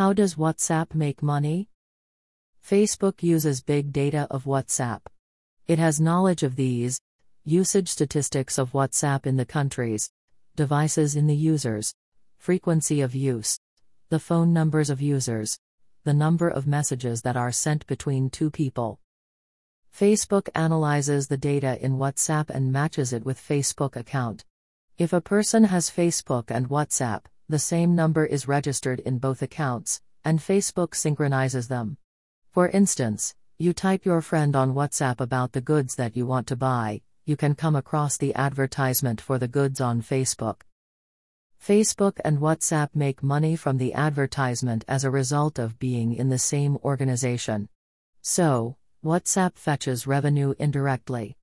How does WhatsApp make money? Facebook uses big data of WhatsApp. It has knowledge of these usage statistics of WhatsApp in the countries, devices in the users, frequency of use, the phone numbers of users, the number of messages that are sent between two people. Facebook analyzes the data in WhatsApp and matches it with Facebook account. If a person has Facebook and WhatsApp, the same number is registered in both accounts, and Facebook synchronizes them. For instance, you type your friend on WhatsApp about the goods that you want to buy, you can come across the advertisement for the goods on Facebook. Facebook and WhatsApp make money from the advertisement as a result of being in the same organization. So, WhatsApp fetches revenue indirectly.